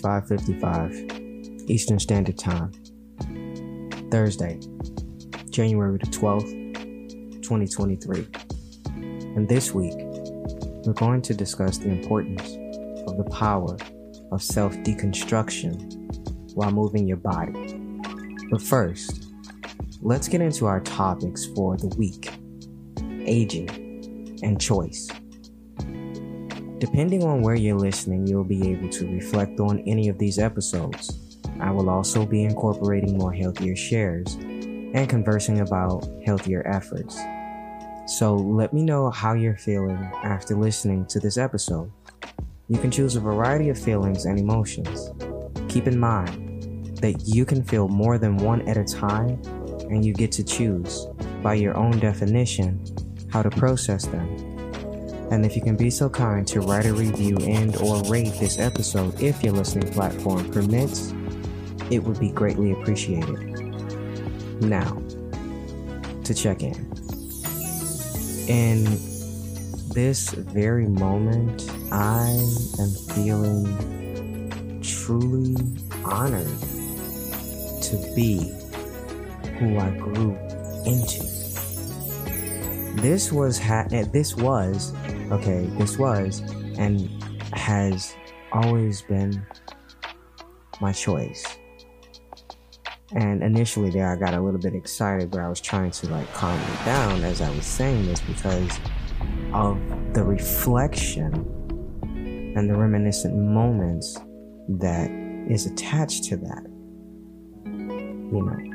5:55 Eastern Standard Time. Thursday, January the 12th, 2023. And this week, we're going to discuss the importance of the power of self-deconstruction while moving your body. But first, let's get into our topics for the week. Aging and choice. Depending on where you're listening, you'll be able to reflect on any of these episodes. I will also be incorporating more healthier shares and conversing about healthier efforts. So let me know how you're feeling after listening to this episode. You can choose a variety of feelings and emotions. Keep in mind that you can feel more than one at a time, and you get to choose, by your own definition, how to process them. And if you can be so kind to write a review and or rate this episode if your listening platform permits, it would be greatly appreciated. Now, to check in. In this very moment, I am feeling truly honored to be who I grew into. This was ha- eh, this was okay, this was and has always been my choice. And initially there I got a little bit excited, but I was trying to like calm it down as I was saying this because of the reflection and the reminiscent moments that is attached to that. You know.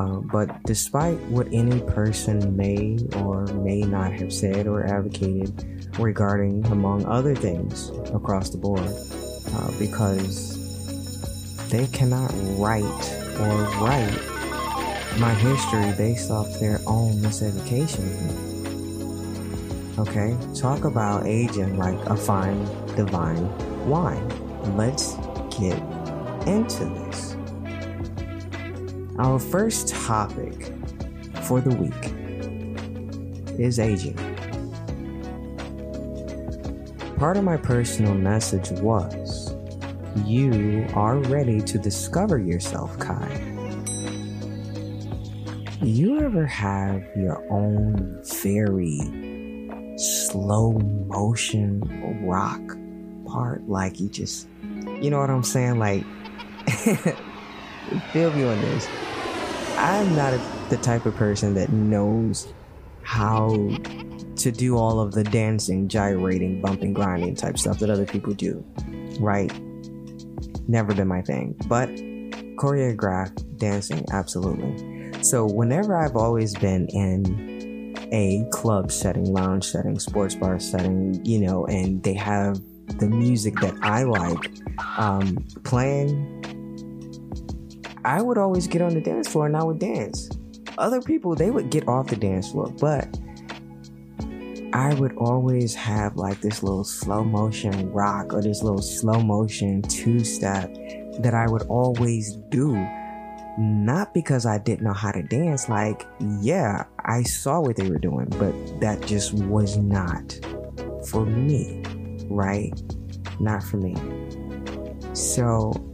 Uh, but despite what any person may or may not have said or advocated regarding, among other things, across the board, uh, because they cannot write or write my history based off their own miseducation. Okay, talk about aging like a fine divine wine. Let's get into this. Our first topic for the week is aging. Part of my personal message was you are ready to discover yourself, Kai. You ever have your own very slow motion rock part? Like you just, you know what I'm saying? Like, feel me on this. I'm not a, the type of person that knows how to do all of the dancing, gyrating, bumping, grinding type stuff that other people do. Right? Never been my thing. But choreographed dancing, absolutely. So whenever I've always been in a club setting, lounge setting, sports bar setting, you know, and they have the music that I like um, playing, I would always get on the dance floor and I would dance. Other people, they would get off the dance floor, but I would always have like this little slow motion rock or this little slow motion two step that I would always do. Not because I didn't know how to dance, like, yeah, I saw what they were doing, but that just was not for me, right? Not for me. So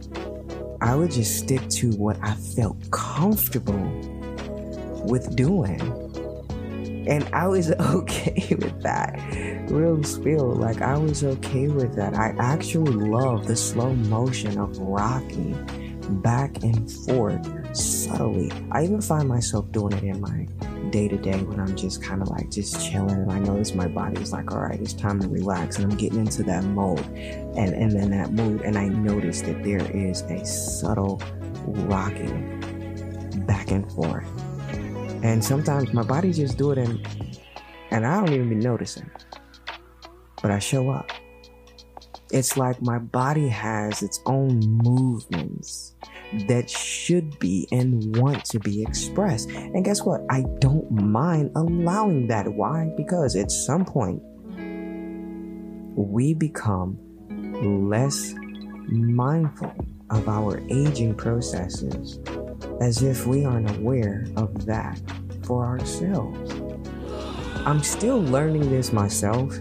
I would just stick to what I felt comfortable with doing. And I was okay with that. Real spill. Like, I was okay with that. I actually love the slow motion of rocking back and forth subtly. I even find myself doing it in my day to day when I'm just kind of like just chilling and I notice my body is like, all right, it's time to relax. And I'm getting into that mode and, and then that mood. And I notice that there is a subtle rocking back and forth. And sometimes my body just do it and, and I don't even be noticing. But I show up. It's like my body has its own movements that should be and want to be expressed. And guess what? I don't mind allowing that. Why? Because at some point, we become less mindful of our aging processes as if we aren't aware of that for ourselves. I'm still learning this myself,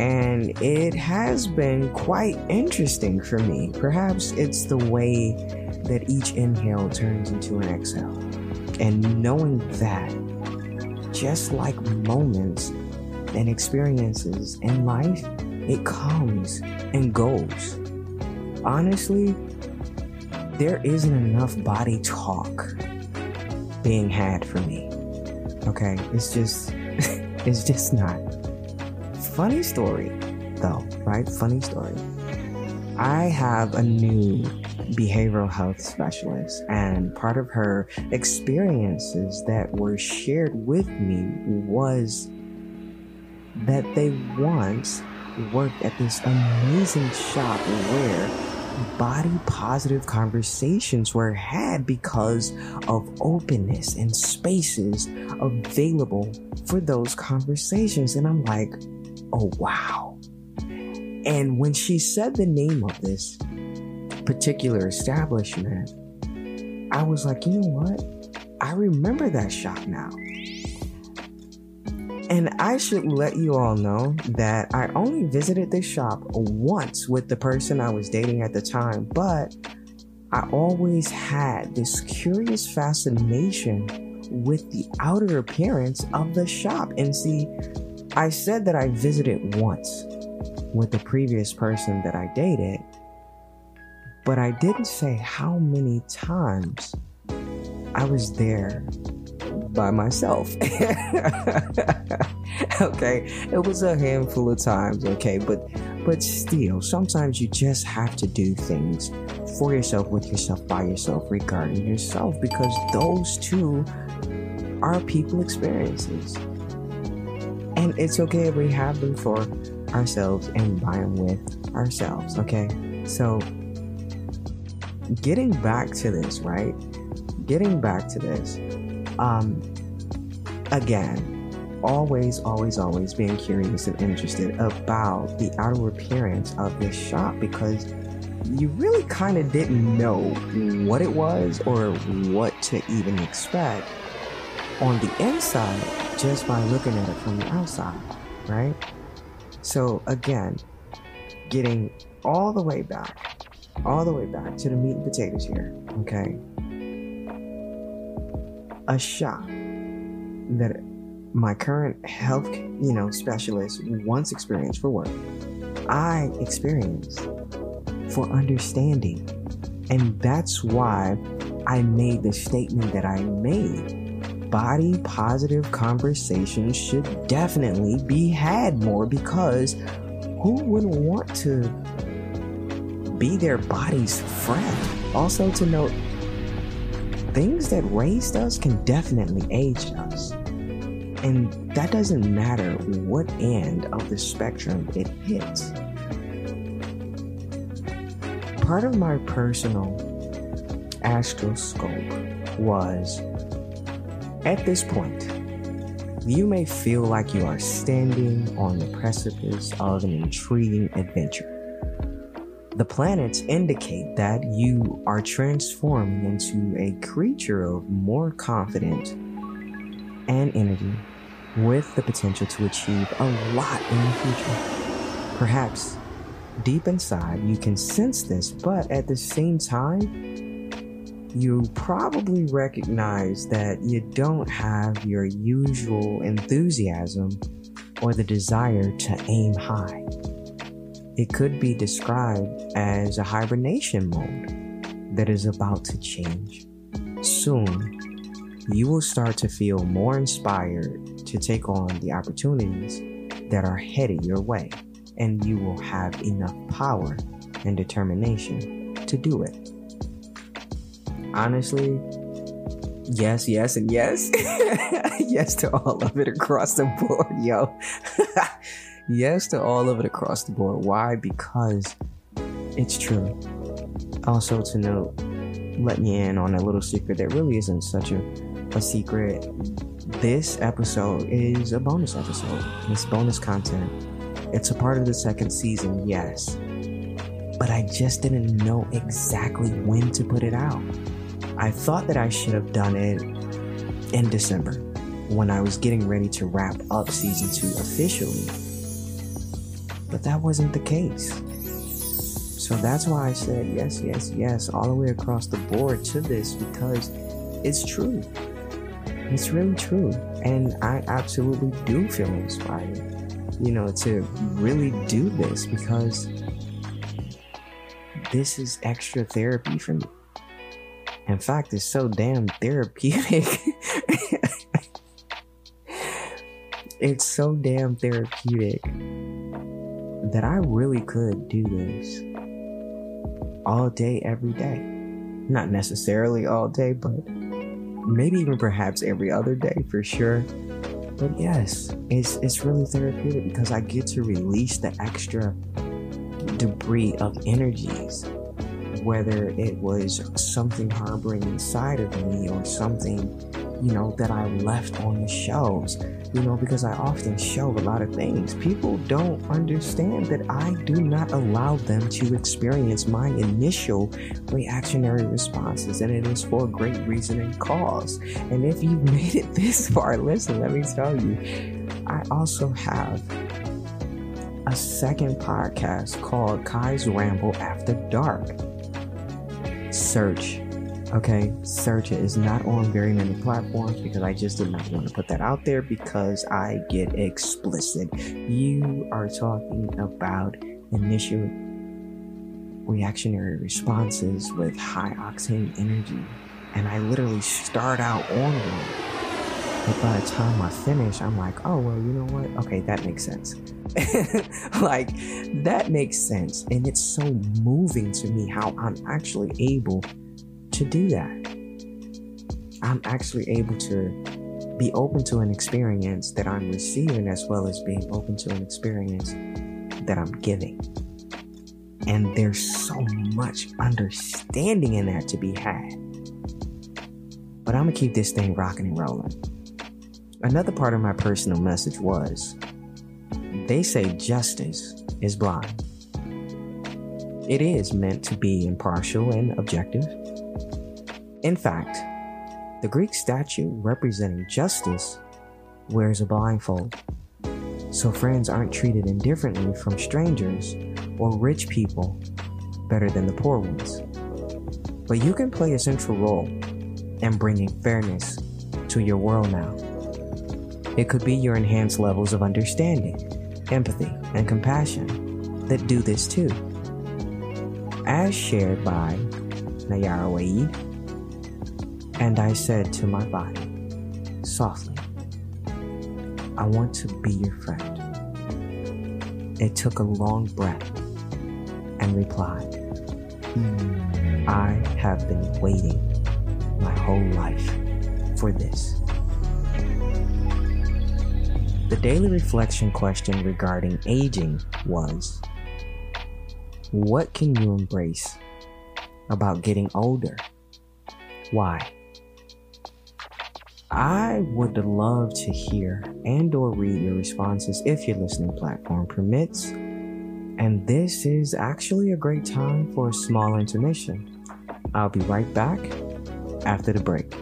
And it has been quite interesting for me. Perhaps it's the way that each inhale turns into an exhale. And knowing that, just like moments and experiences in life, it comes and goes. Honestly, there isn't enough body talk being had for me. Okay, it's just, it's just not. Funny story, though, right? Funny story. I have a new behavioral health specialist, and part of her experiences that were shared with me was that they once worked at this amazing shop where body positive conversations were had because of openness and spaces available for those conversations. And I'm like, oh, wow. And when she said the name of this particular establishment, I was like, you know what? I remember that shop now. And I should let you all know that I only visited this shop once with the person I was dating at the time, but I always had this curious fascination with the outer appearance of the shop. And see, I said that I visited once with the previous person that I dated, but I didn't say how many times I was there by myself. okay, it was a handful of times, okay, but but still, sometimes you just have to do things for yourself, with yourself, by yourself, regarding yourself, because those two are people experiences. And it's okay if we have them for ourselves and by them with ourselves, okay? So, getting back to this, right? Getting back to this, um, again, always, always, always being curious and interested about the outer appearance of this shop because you really kind of didn't know what it was or what to even expect on the inside just by looking at it from the outside, right? So, again, getting all the way back, all the way back to the meat and potatoes here, okay? a shop that my current health, you know, specialist once experienced for work, I experienced for understanding. And that's why I made the statement that I made. Body positive conversations should definitely be had more because who wouldn't want to be their body's friend? Also, to note, things that raised us can definitely age us. And that doesn't matter what end of the spectrum it hits. Part of my personal astroscope was at this point, you may feel like you are standing on the precipice of an intriguing adventure. The planets indicate that you are transforming into a creature of more confidence and energy with the potential to achieve a lot in the future. Perhaps deep inside you can sense this, but at the same time, you probably recognize that you don't have your usual enthusiasm or the desire to aim high. It could be described as a hibernation mode that is about to change. Soon, you will start to feel more inspired to take on the opportunities that are headed your way, and you will have enough power and determination to do it. Honestly, yes, yes, and yes. yes to all of it across the board, yo. yes to all of it across the board. Why? Because it's true. Also, to note, let me in on a little secret that really isn't such a, a secret. This episode is a bonus episode, it's bonus content. It's a part of the second season, yes. But I just didn't know exactly when to put it out. I thought that I should have done it in December when I was getting ready to wrap up season two officially But that wasn't the case. So that's why I said yes, yes, yes, all the way across the board to this because it's true. It's really true. And I absolutely do feel inspired, you know, to really do this because this is extra therapy for me. In fact, it's so damn therapeutic. it's so damn therapeutic that I really could do this all day, every day. Not necessarily all day, but maybe even perhaps every other day for sure. But yes, it's it's really therapeutic because I get to release the extra debris of energies, whether it was something harboring inside of me or something, you know, that I left on the shelves you know, because I often show a lot of things. People don't understand that I do not allow them to experience my initial reactionary responses, and it is for a great reason and cause. And if you've made it this far, listen, let me tell you, I also have a second podcast called Kai's Ramble After Dark. Search Okay, search is not on very many platforms because I just did not want to put that out there because I get explicit. You are talking about initial reactionary responses with high octane energy, and I literally start out on one. But by the time I finish, I'm like, oh, well, you know what? Okay, that makes sense. like, that makes sense. And it's so moving to me how I'm actually able to do that. I'm actually able to be open to an experience that I'm receiving as well as being open to an experience that I'm giving. And there's so much understanding in that to be had. But I'm gonna keep this thing rocking and rolling. Another part of my personal message was they say justice is blind. It is meant to be impartial and objective. In fact, the Greek statue representing justice wears a blindfold, so friends aren't treated indifferently from strangers or rich people better than the poor ones. But you can play a central role in bringing fairness to your world now. It could be your enhanced levels of understanding, empathy, and compassion that do this too. As shared by Nayyirah Waheed and I said to my body, softly, I want to be your friend. It took a long breath and replied, hmm, I have been waiting my whole life for this. The daily reflection question regarding aging was What can you embrace about getting older? Why? I would love to hear and or read your responses if your listening platform permits. And this is actually a great time for a small intermission. I'll be right back after the break.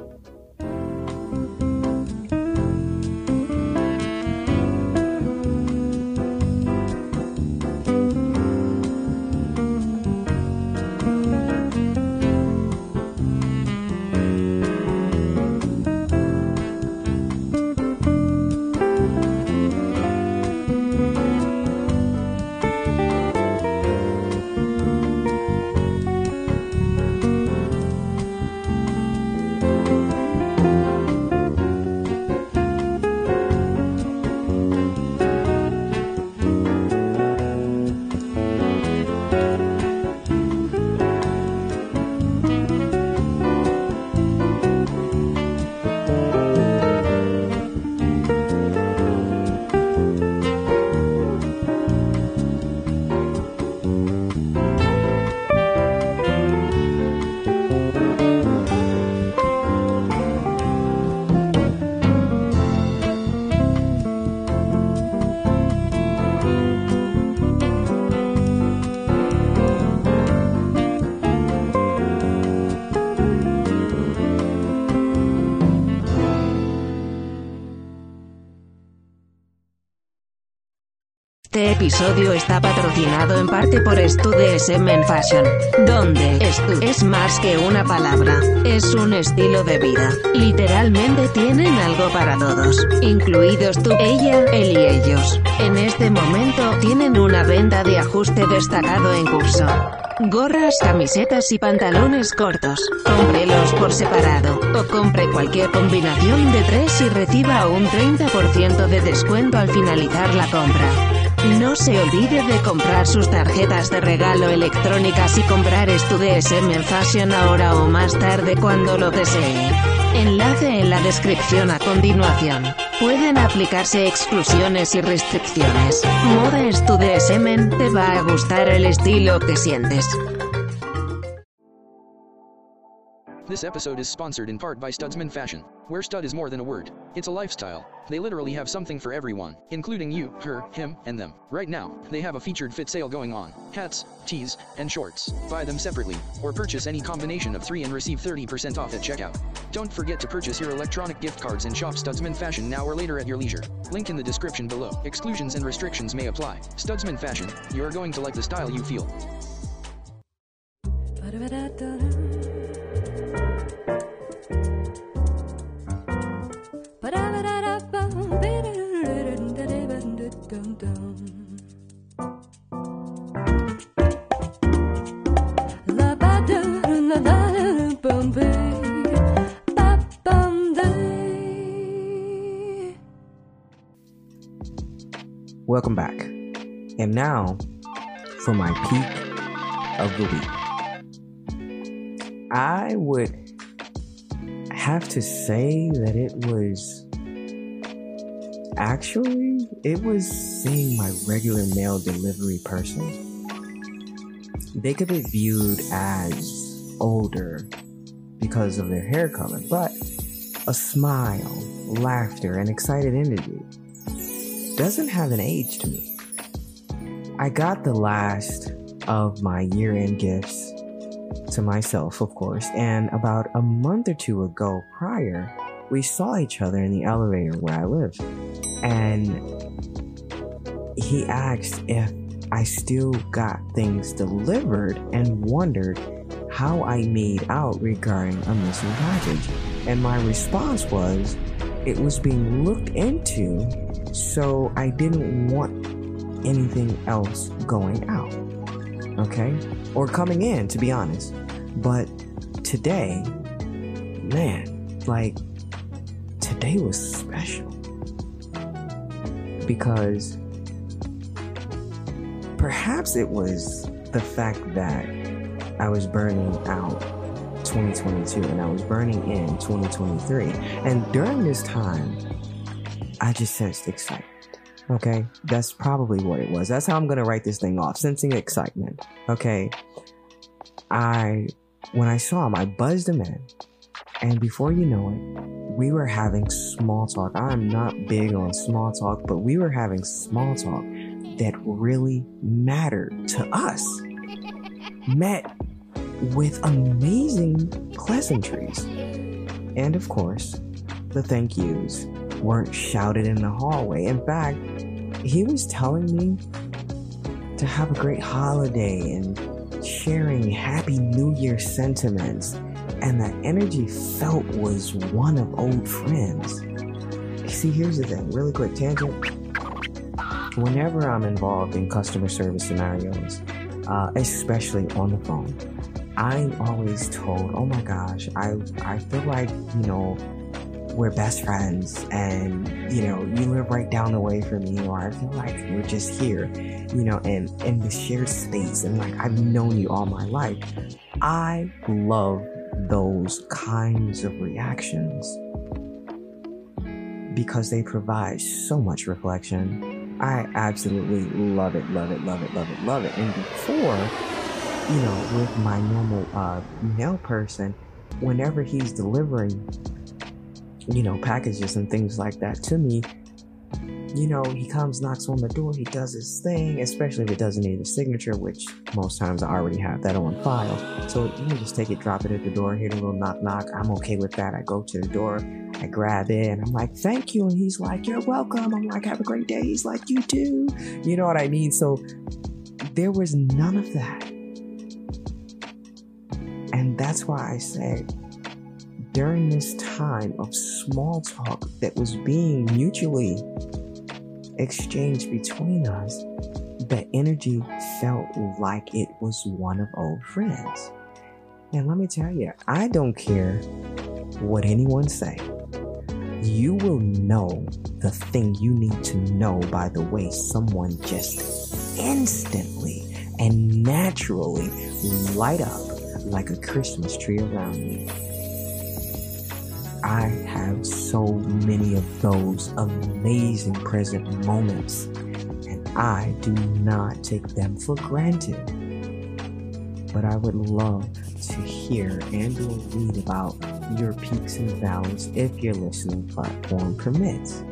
Episodio está patrocinado en parte por Studsm Men Fashion, donde es más que una palabra, es un estilo de vida. Literalmente tienen algo para todos, incluidos tú, ella, él y ellos. En este momento tienen una venta de ajuste destacado en curso. Gorras, camisetas y pantalones cortos. Cómprelos por separado o compre cualquier combinación de tres y reciba un 30% de descuento al finalizar la compra. No se olvide de comprar sus tarjetas de regalo electrónicas y comprar Studsm en Fashion ahora o más tarde cuando lo desee. Enlace en la descripción a continuación. Pueden aplicarse exclusiones y restricciones. Moda Studsm te va a gustar el estilo que sientes. This episode is sponsored in part by Studsmen Fashion, where stud is more than a word. It's a lifestyle. They literally have something for everyone, including you, her, him, and them. Right now, they have a featured fit sale going on. Hats, tees, and shorts. Buy them separately, or purchase any combination of three and receive 30% off at checkout. Don't forget to purchase your electronic gift cards and shop Studsmen Fashion now or later at your leisure. Link in the description below. Exclusions and restrictions may apply. Studsmen Fashion, you are going to like the style you feel. Welcome back. And now for my peak of the week. I would have to say that it was actually it was seeing my regular mail delivery person. They could be viewed as older because of their hair color, but a smile, laughter, and excited energy doesn't have an age to me. I got the last of my year end gifts to myself, of course, and about a month or two ago prior, we saw each other in the elevator where I live. And he asked if I still got things delivered and wondered how I made out regarding a missing package. And my response was it was being looked into so I didn't want anything else going out. Okay? Or coming in, to be honest. But today, man, like, today was special. Because perhaps it was the fact that I was burning out 2022 and I was burning in 2023. And during this time, I just sensed excitement. Okay, that's probably what it was. That's how I'm gonna write this thing off. Sensing excitement. Okay, I when I saw him, I buzzed him in, and before you know it, we were having small talk. I'm not big on small talk, but we were having small talk that really mattered to us. Met with amazing pleasantries, and of course, the thank yous weren't shouted in the hallway. In fact, he was telling me to have a great holiday and sharing happy new year sentiments and that energy felt was one of old friends see here's the thing really quick tangent whenever i'm involved in customer service scenarios uh, especially on the phone i'm always told oh my gosh i i feel like you know we're best friends and you know you live right down the way from me or i feel like we're just here you know and in the shared space and like i've known you all my life. I love those kinds of reactions because they provide so much reflection i absolutely love it love it love it love it love it and before you know with my normal uh mail person whenever he's delivering you know, packages and things like that to me, you know, he comes, knocks on the door, he does his thing, especially if it doesn't need a signature, which most times I already have that on file. So you can just take it, drop it at the door, hit a little knock knock. I'm okay with that. I go to the door, I grab it and I'm like, thank you. And he's like, you're welcome. I'm like, have a great day. He's like, you too. You know what I mean? So there was none of that. And that's why I say, during this time of small talk that was being mutually exchanged between us, the energy felt like it was one of old friends. And let me tell you, I don't care what anyone say. You will know the thing you need to know by the way someone just instantly and naturally light up like a Christmas tree around me. I have so many of those amazing present moments, and I do not take them for granted. But I would love to hear and or read about your peaks and valleys if your listening platform permits.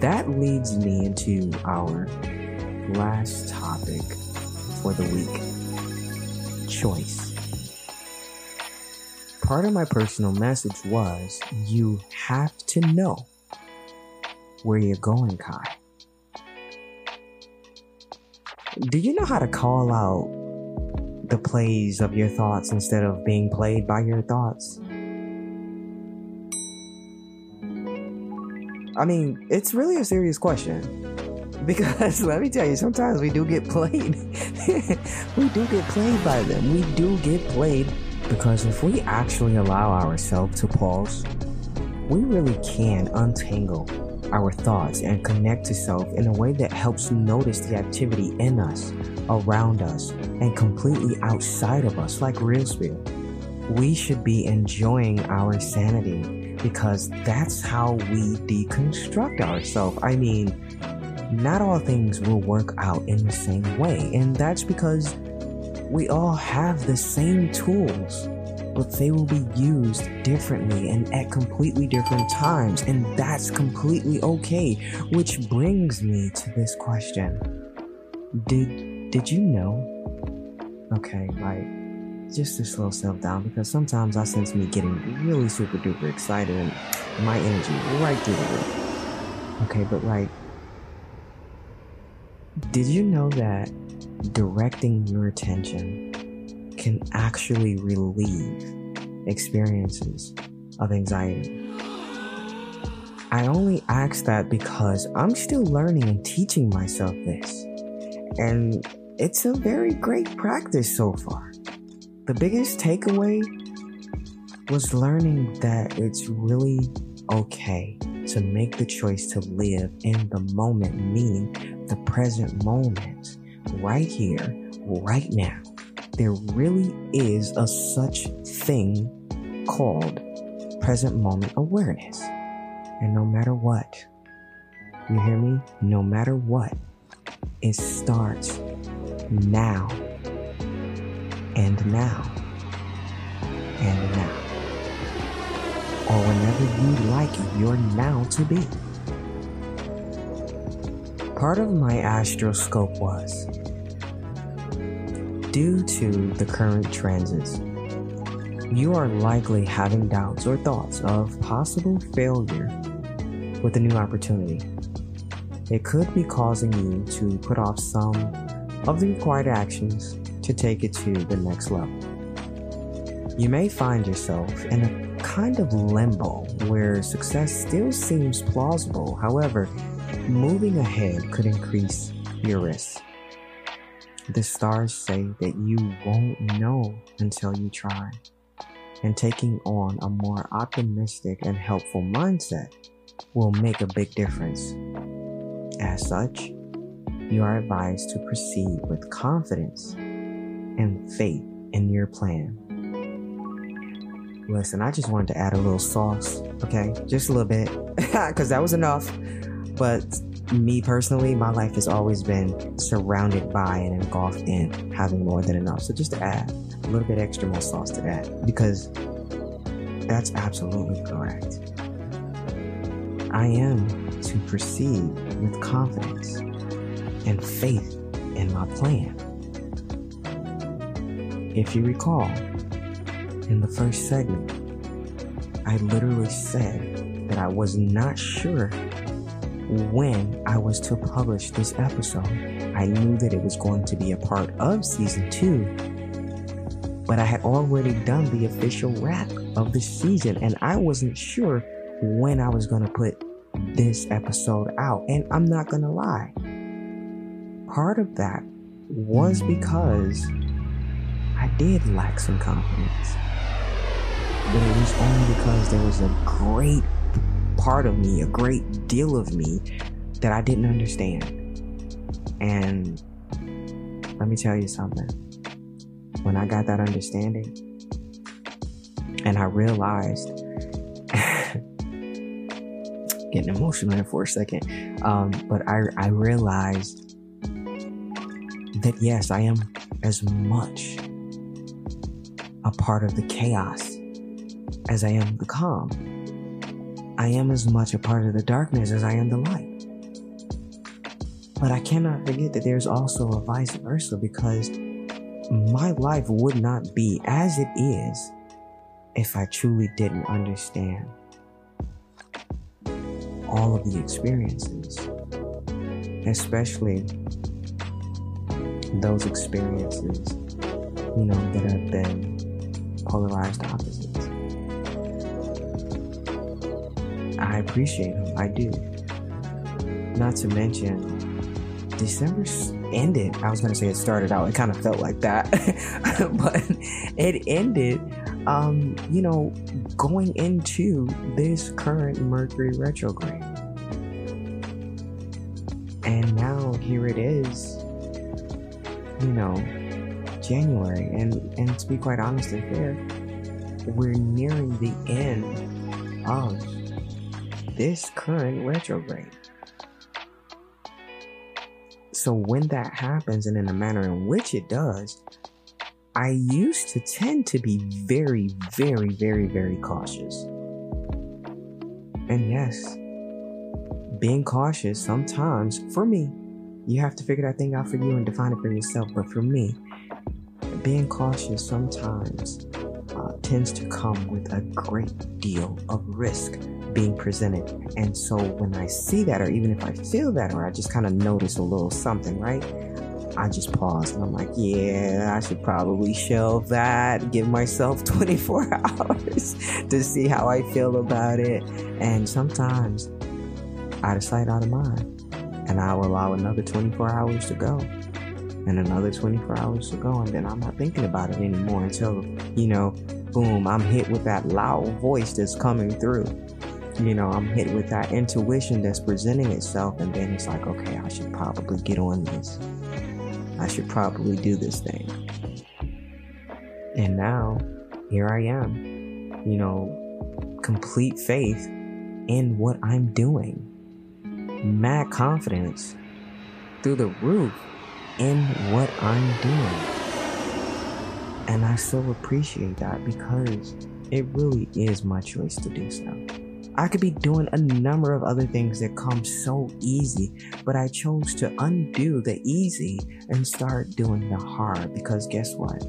That leads me into our last topic for the week choice. Part of my personal message was you have to know where you're going, Kai. Do you know how to call out the plays of your thoughts instead of being played by your thoughts? I mean, it's really a serious question. Because let me tell you, sometimes we do get played. we do get played by them. We do get played because if we actually allow ourselves to pause, we really can untangle our thoughts and connect to self in a way that helps notice the activity in us, around us, and completely outside of us, like real spirit. We should be enjoying our sanity because that's how we deconstruct ourselves. I mean, not all things will work out in the same way, and that's because we all have the same tools but they will be used differently and at completely different times, and that's completely okay. Which brings me to this question. Did did you know? Okay, like just to slow self down because sometimes I sense me getting really super duper excited and my energy right through the roof. Okay, but like did you know that directing your attention can actually relieve experiences of anxiety. I only ask that because I'm still learning and teaching myself this. And it's a very great practice so far. The biggest takeaway was learning that it's really okay to make the choice to live in the moment, meaning the present moment, right here, right now there really is a such thing called present moment awareness. And no matter what, you hear me? No matter what, it starts now and now and now. Or whenever you like your now to be. Part of my astroscope was Due to the current transits, you are likely having doubts or thoughts of possible failure with a new opportunity. It could be causing you to put off some of the required actions to take it to the next level. You may find yourself in a kind of limbo where success still seems plausible, however, moving ahead could increase your risk. The stars say that you won't know until you try. And taking on a more optimistic and helpful mindset will make a big difference. As such, you are advised to proceed with confidence and faith in your plan. Listen, I just wanted to add a little sauce, okay? Just a little bit, because that was enough. But me personally, my life has always been surrounded by and engulfed in having more than enough. So just to add a little bit extra more sauce to that, because that's absolutely correct. I am to proceed with confidence and faith in my plan. If you recall, in the first segment, I literally said that I was not sure when I was to publish this episode. I knew that it was going to be a part of season two, but I had already done the official wrap of the season, and I wasn't sure when I was going to put this episode out. And I'm not going to lie, part of that was because I did lack some confidence. But it was only because there was a great part of me, a great deal of me that I didn't understand. And let me tell you something. When I got that understanding, and I realized, getting emotional there for a second, um, but I, I realized that yes, I am as much a part of the chaos as I am the calm. I am as much a part of the darkness as I am the light. But I cannot forget that there's also a vice versa because my life would not be as it is if I truly didn't understand all of the experiences, especially those experiences, you know, that have been polarized opposites. I appreciate them, I do. Not to mention, December ended. I was going to say it started out, it kind of felt like that, but it ended, um, you know, going into this current Mercury retrograde. And now here it is you know, January. And and to be quite honest and fair, we're nearing the end of this current retrograde. So when that happens and in the manner in which it does, I used to tend to be very, very, very, very cautious. And yes, being cautious sometimes, for me, you have to figure that thing out for you and define it for yourself. But for me, being cautious sometimes uh, tends to come with a great deal of risk being presented. And so when I see that, or even if I feel that, or I just kind of notice a little something, right? I just pause and I'm like, yeah, I should probably shelve that, give myself 24 hours to see how I feel about it. And sometimes out of sight, out of mind and I'll allow another 24 hours to go and another 24 hours to go and then I'm not thinking about it anymore until you know boom I'm hit with that loud voice that's coming through. You know I'm hit with that intuition that's presenting itself and then it's like okay I should probably get on this. I should probably do this thing. And now here I am you know complete faith in what I'm doing mad confidence through the roof in what I'm doing. And I so appreciate that because it really is my choice to do so. I could be doing a number of other things that come so easy, but I chose to undo the easy and start doing the hard because guess what?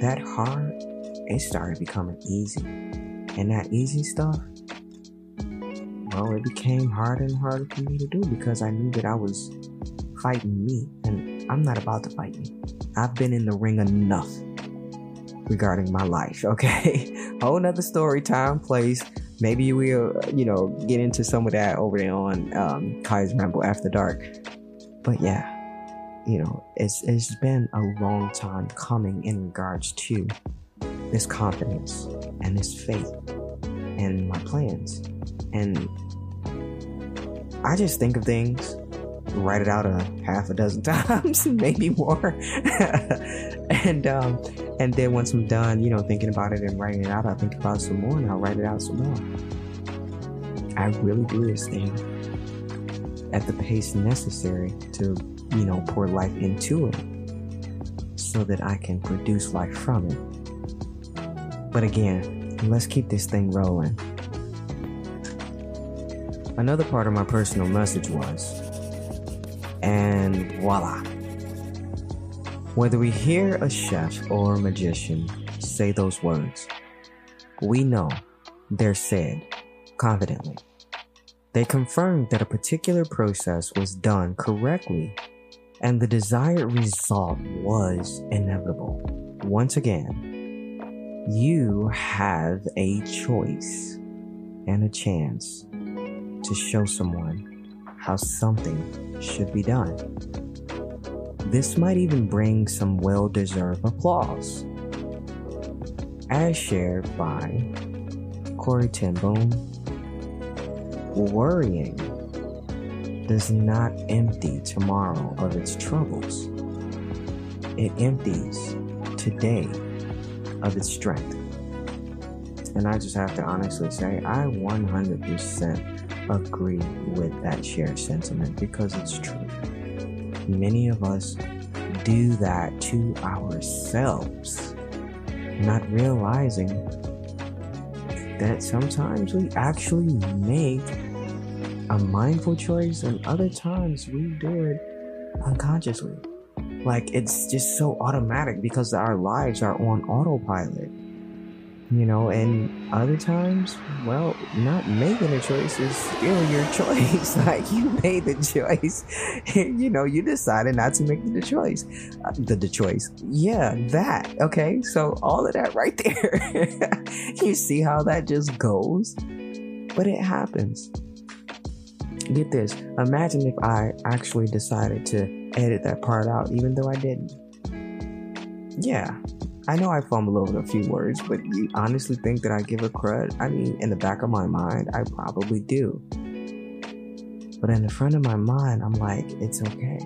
That hard, it started becoming easy. And that easy stuff, well, it became harder and harder for me to do because I knew that I was fighting me, and I'm not about to fight me. I've been in the ring enough regarding my life, okay? Whole nother story, time, place. Maybe we'll, you know, get into some of that over there on um, Kai's Ramble After Dark. But yeah, you know, it's, it's been a long time coming in regards to this confidence and this faith and my plans. And I just think of things, write it out a half a dozen times, maybe more. and um, and then once I'm done, you know, thinking about it and writing it out, I think about some more and I'll write it out some more. I really do this thing at the pace necessary to, you know, pour life into it so that I can produce life from it. But again, let's keep this thing rolling. Another part of my personal message was, and voila. Whether we hear a chef or a magician say those words, we know They're said confidently. They confirmed that a particular process was done correctly and the desired result was inevitable. Once again, you have a choice and a chance to show someone how something should be done. This might even bring some well deserved applause. As shared by Corrie ten Boom, worrying does not empty tomorrow of its troubles. It empties today of its strength. And I just have to honestly say, I 100% agree with that shared sentiment because it's true. Many of us do that to ourselves, not realizing that sometimes we actually make a mindful choice and other times we do it unconsciously. Like it's just so automatic because our lives are on autopilot you know, and other times, well, not making a choice is still your choice. like you made the choice, you know, you decided not to make the choice. Uh, the, the choice, yeah, that. Okay, so all of that right there. you see how that just goes, but it happens. Get this. Imagine if I actually decided to edit that part out, even though I didn't. Yeah, I know I fumble over a few words, but you honestly think that I give a crud? I mean, in the back of my mind, I probably do. But in the front of my mind, I'm like, it's okay.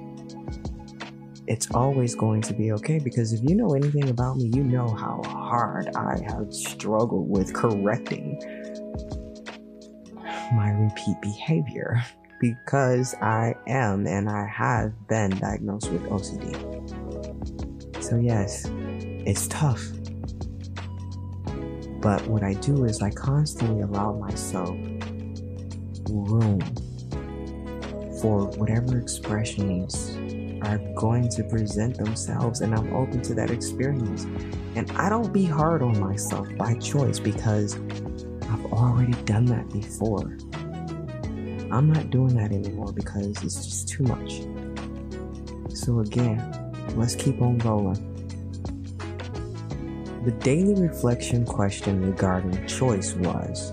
It's always going to be okay because if you know anything about me, you know how hard I have struggled with correcting my repeat behavior because I am and I have been diagnosed with OCD. So, yes, it's tough. But what I do is I constantly allow myself room for whatever expressions are going to present themselves, and I'm open to that experience. And I don't be hard on myself by choice because I've already done that before. I'm not doing that anymore because it's just too much. So, again, let's keep on rolling. The daily reflection question regarding choice was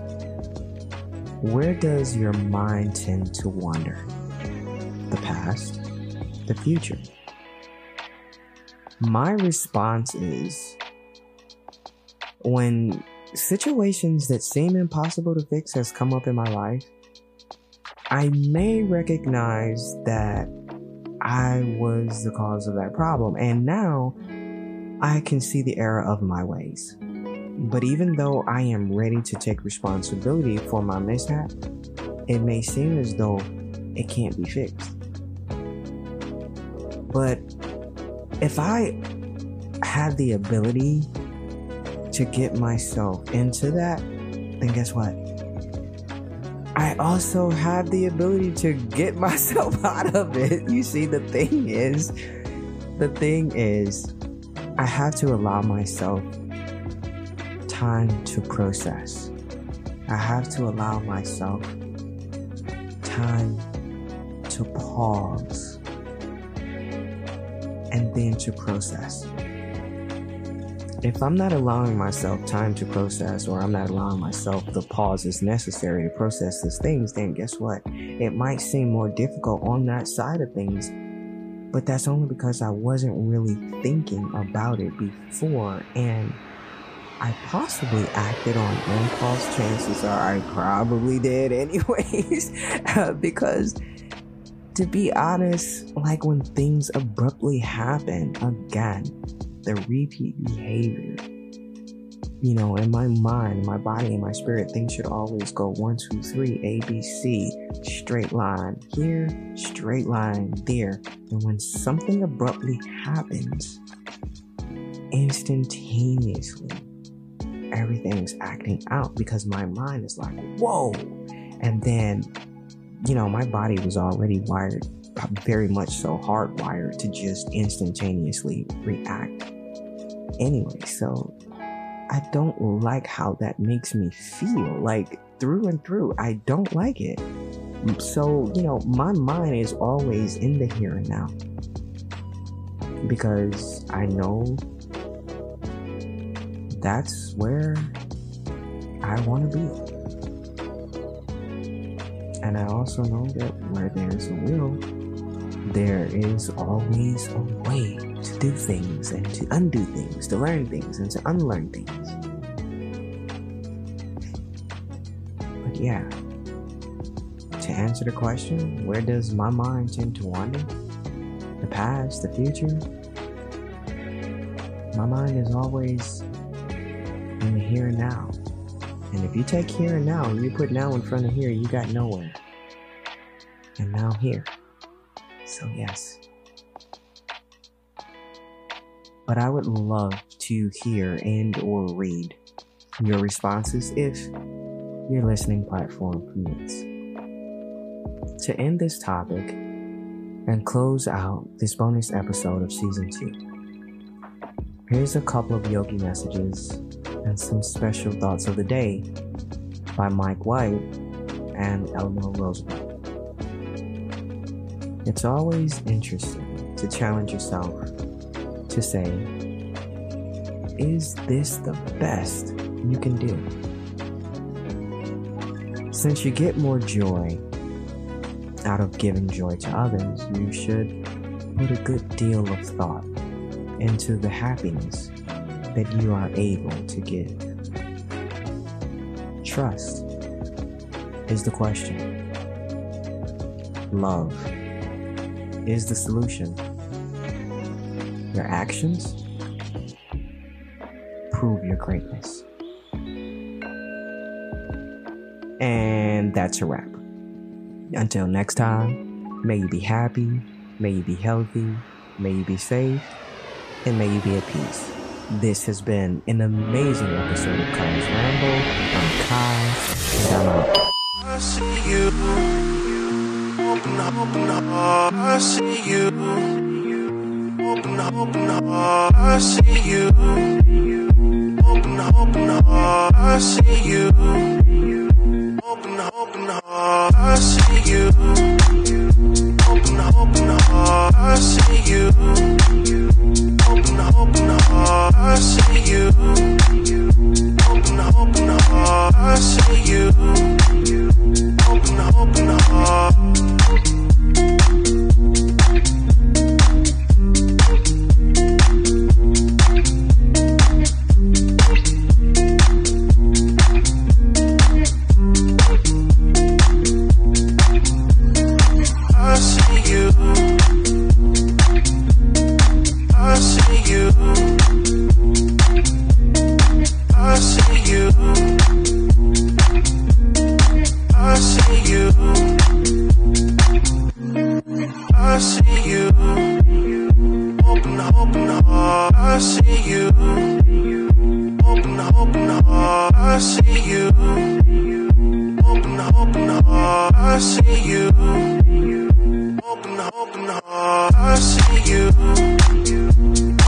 Where does your mind tend to wander? The past, the future? My response is when situations that seem impossible to fix has come up in my life, I may recognize that I was the cause of that problem. And now I can see the error of my ways. But even though I am ready to take responsibility for my mishap, it may seem as though it can't be fixed. But if I had the ability to get myself into that, then guess what? I also have the ability to get myself out of it. You see, the thing is, the thing is, I have to allow myself time to process. I have to allow myself time to pause and then to process. If I'm not allowing myself time to process or I'm not allowing myself the pauses necessary to process these things, then guess what? It might seem more difficult on that side of things but that's only because I wasn't really thinking about it before and I possibly acted on impulse. Chances are I probably did, anyways. because to be honest, like when things abruptly happen again, the repeat behavior you know, in my mind, my body, in my spirit, things should always go one, two, three, A, B, C, straight line here, straight line there. And when something abruptly happens, instantaneously, everything's acting out because my mind is like, whoa. And then, you know, my body was already wired, very much so hardwired to just instantaneously react. Anyway, so I don't like how that makes me feel. Like through and through, I don't like it. So, you know, my mind is always in the here and now. Because I know that's where I want to be. And I also know that where there's a will, there is always a way to do things and to undo things, to learn things and to unlearn things. But yeah, to answer the question, where does my mind tend to wander? The past, the future? My mind is always in the here and now. And if you take here and now and you put now in front of here, you got nowhere. And now here. So, yes. But I would love to hear and or read your responses if your listening platform permits. To end this topic and close out this bonus episode of season 2, here's a couple of yogi messages and some special thoughts of the day by Mike White and Eleanor Roosevelt. It's always interesting to challenge yourself to say, is this the best you can do? Since you get more joy out of giving joy to others, you should put a good deal of thought into the happiness that you are able to give. Trust is the question. Love is the solution. Your actions prove your greatness. And that's a wrap. Until next time, may you be happy, may you be healthy, may you be safe, and may you be at peace. This has been an amazing episode of Ky's Ramble. I'm Kai, and I'm out. I see you. Open up, open up. I see you. Open, hard, I see you. Hoping, hoping hard, I see you. Open, open heart. I see you. Open, open heart. I see you. Open, open heart. I see you. Open, open heart. I see you. Open, open heart. You. I see you. I see you. Open up. I see you. Open up. I see you. Open up. I see you. Open up. I see you.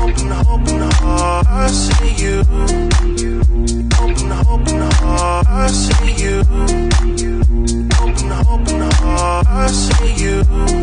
Open up. I see you. I see you. Hoping, hoping hard, I see you.